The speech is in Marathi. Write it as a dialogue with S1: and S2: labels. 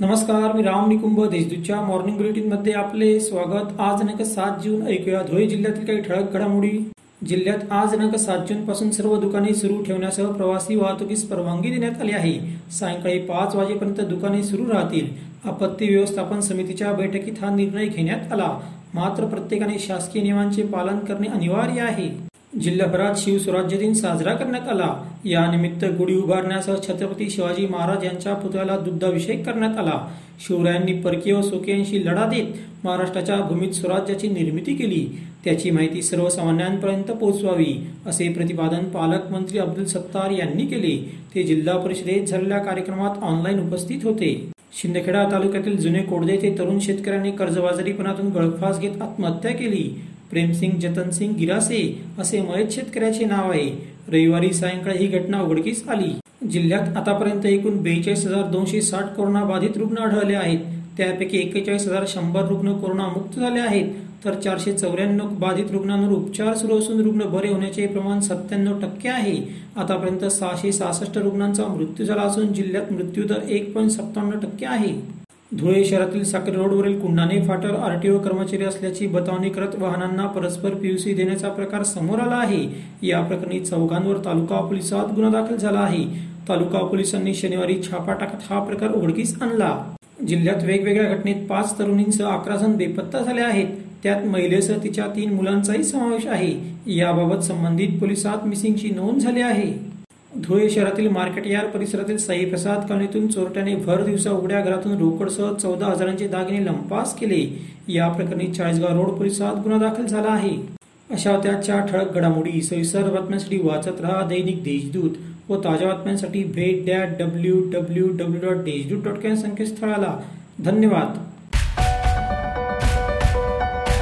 S1: नमस्कार मी राम निकुंभ देशदूतच्या मॉर्निंग बुलेटिनमध्ये आपले स्वागत. आज दिनांक सात जून ऐकूया. धुळे जिल्ह्यातील काही ठळक घडामोडी. जिल्ह्यात आज दिनांक सात जून पासून सर्व दुकाने सुरू ठेवण्यासह प्रवासी वाहतुकीस परवानगी देण्यात आली आहे. सायंकाळी पाच वाजेपर्यंत दुकाने सुरू राहतील. आपत्ती व्यवस्थापन समितीच्या बैठकीत हा निर्णय घेण्यात आला. मात्र प्रत्येकाने शासकीय नियमांचे पालन करणे अनिवार्य आहे. जिल्हाभरात शिवस्वराज्य दिन साजरा करण्यात आला. यानिमित्त गुढी उभारण्यासह छत्रपती शिवाजी महाराज यांच्या पुतळ्याला दुग्धाभिषेक करण्यात आला. शिवरायांनी परकीय व सोकियांशी लढा देत महाराष्ट्राच्या भूमीत स्वराज्याची निर्मिती केली. त्याची माहिती सर्वसामान्यांपर्यंत पोहोचवावी असे प्रतिपादन पालकमंत्री अब्दुल सत्तार यांनी केले. ते जिल्हा परिषदेत झालेल्या कार्यक्रमात ऑनलाईन उपस्थित होते. शिंदखेडा तालुक्यातील जुने कोडदे ते तरुण शेतकऱ्यांनी कर्जबाजारीपणातून गळफास घेत आत्महत्या केली. प्रेमसिंग जतनसिंग गिरासे असे मयत शेतकऱ्याचे नाव आहे. रविवारी सायंकाळी ही घटना उघडकीस आली. जिल्ह्यात आतापर्यंत एकूण बेचाळीस हजार दोनशे साठ कोरोना बाधित रुग्ण आढळले आहेत. त्यापैकी एक्केचाळीस हजार शंभर रुग्ण कोरोनामुक्त झाले आहेत. तर चारशे चौऱ्याण्णव बाधित रुग्णांवर उपचार सुरू असून रुग्ण बरे होण्याचे प्रमाण सत्त्याण्णव टक्के आहे. आतापर्यंत सहाशे सहासष्ट रुग्णांचा मृत्यू झाला असून जिल्ह्यात मृत्यूदर एक पॉईंट सत्तावन्न टक्के आहे. धुळे शहरातील साखर रोडवरील कुंडाने फाटर आरटीओ कर्मचारी असल्याची बतावणी करत वाहनांना परस्पर पीयूसी देण्याचा प्रकार समोर आला आहे. या प्रकरणी चौघांवर तालुका पोलिसात गुन्हा दाखल झाला आहे. तालुका पोलिसांनी शनिवारी छापा टाकत हा प्रकार उघडकीस आणला. जिल्ह्यात वेगवेगळ्या घटनेत पाच तरुणींसह अकरा जण बेपत्ता झाले आहेत. त्यात महिलेसह तिच्या तीन मुलांचाही समावेश आहे. याबाबत संबंधित पोलिसात मिसिंगची नोंद झाली आहे. धुळे शहरातील मार्केट यार्ड परिसरातील साईप्रसाद कॉलनीतून चोरट्याने भर दिवसा उघड्या घरातून रोकडसह चौदा हजारांचे दागिने लंपास केले. या प्रकरणी चाळीसगाव रोड पोलिसात गुन्हा दाखल झाला आहे. अशा त्याच्या ठळक घडामोडी. सविस्तर बातम्यांसाठी वाचत रहा दैनिक देशदूत व ताज्या बातम्यांसाठी भेट द्या W W W dot Deshdoot dot com संकेतस्थळाला. धन्यवाद.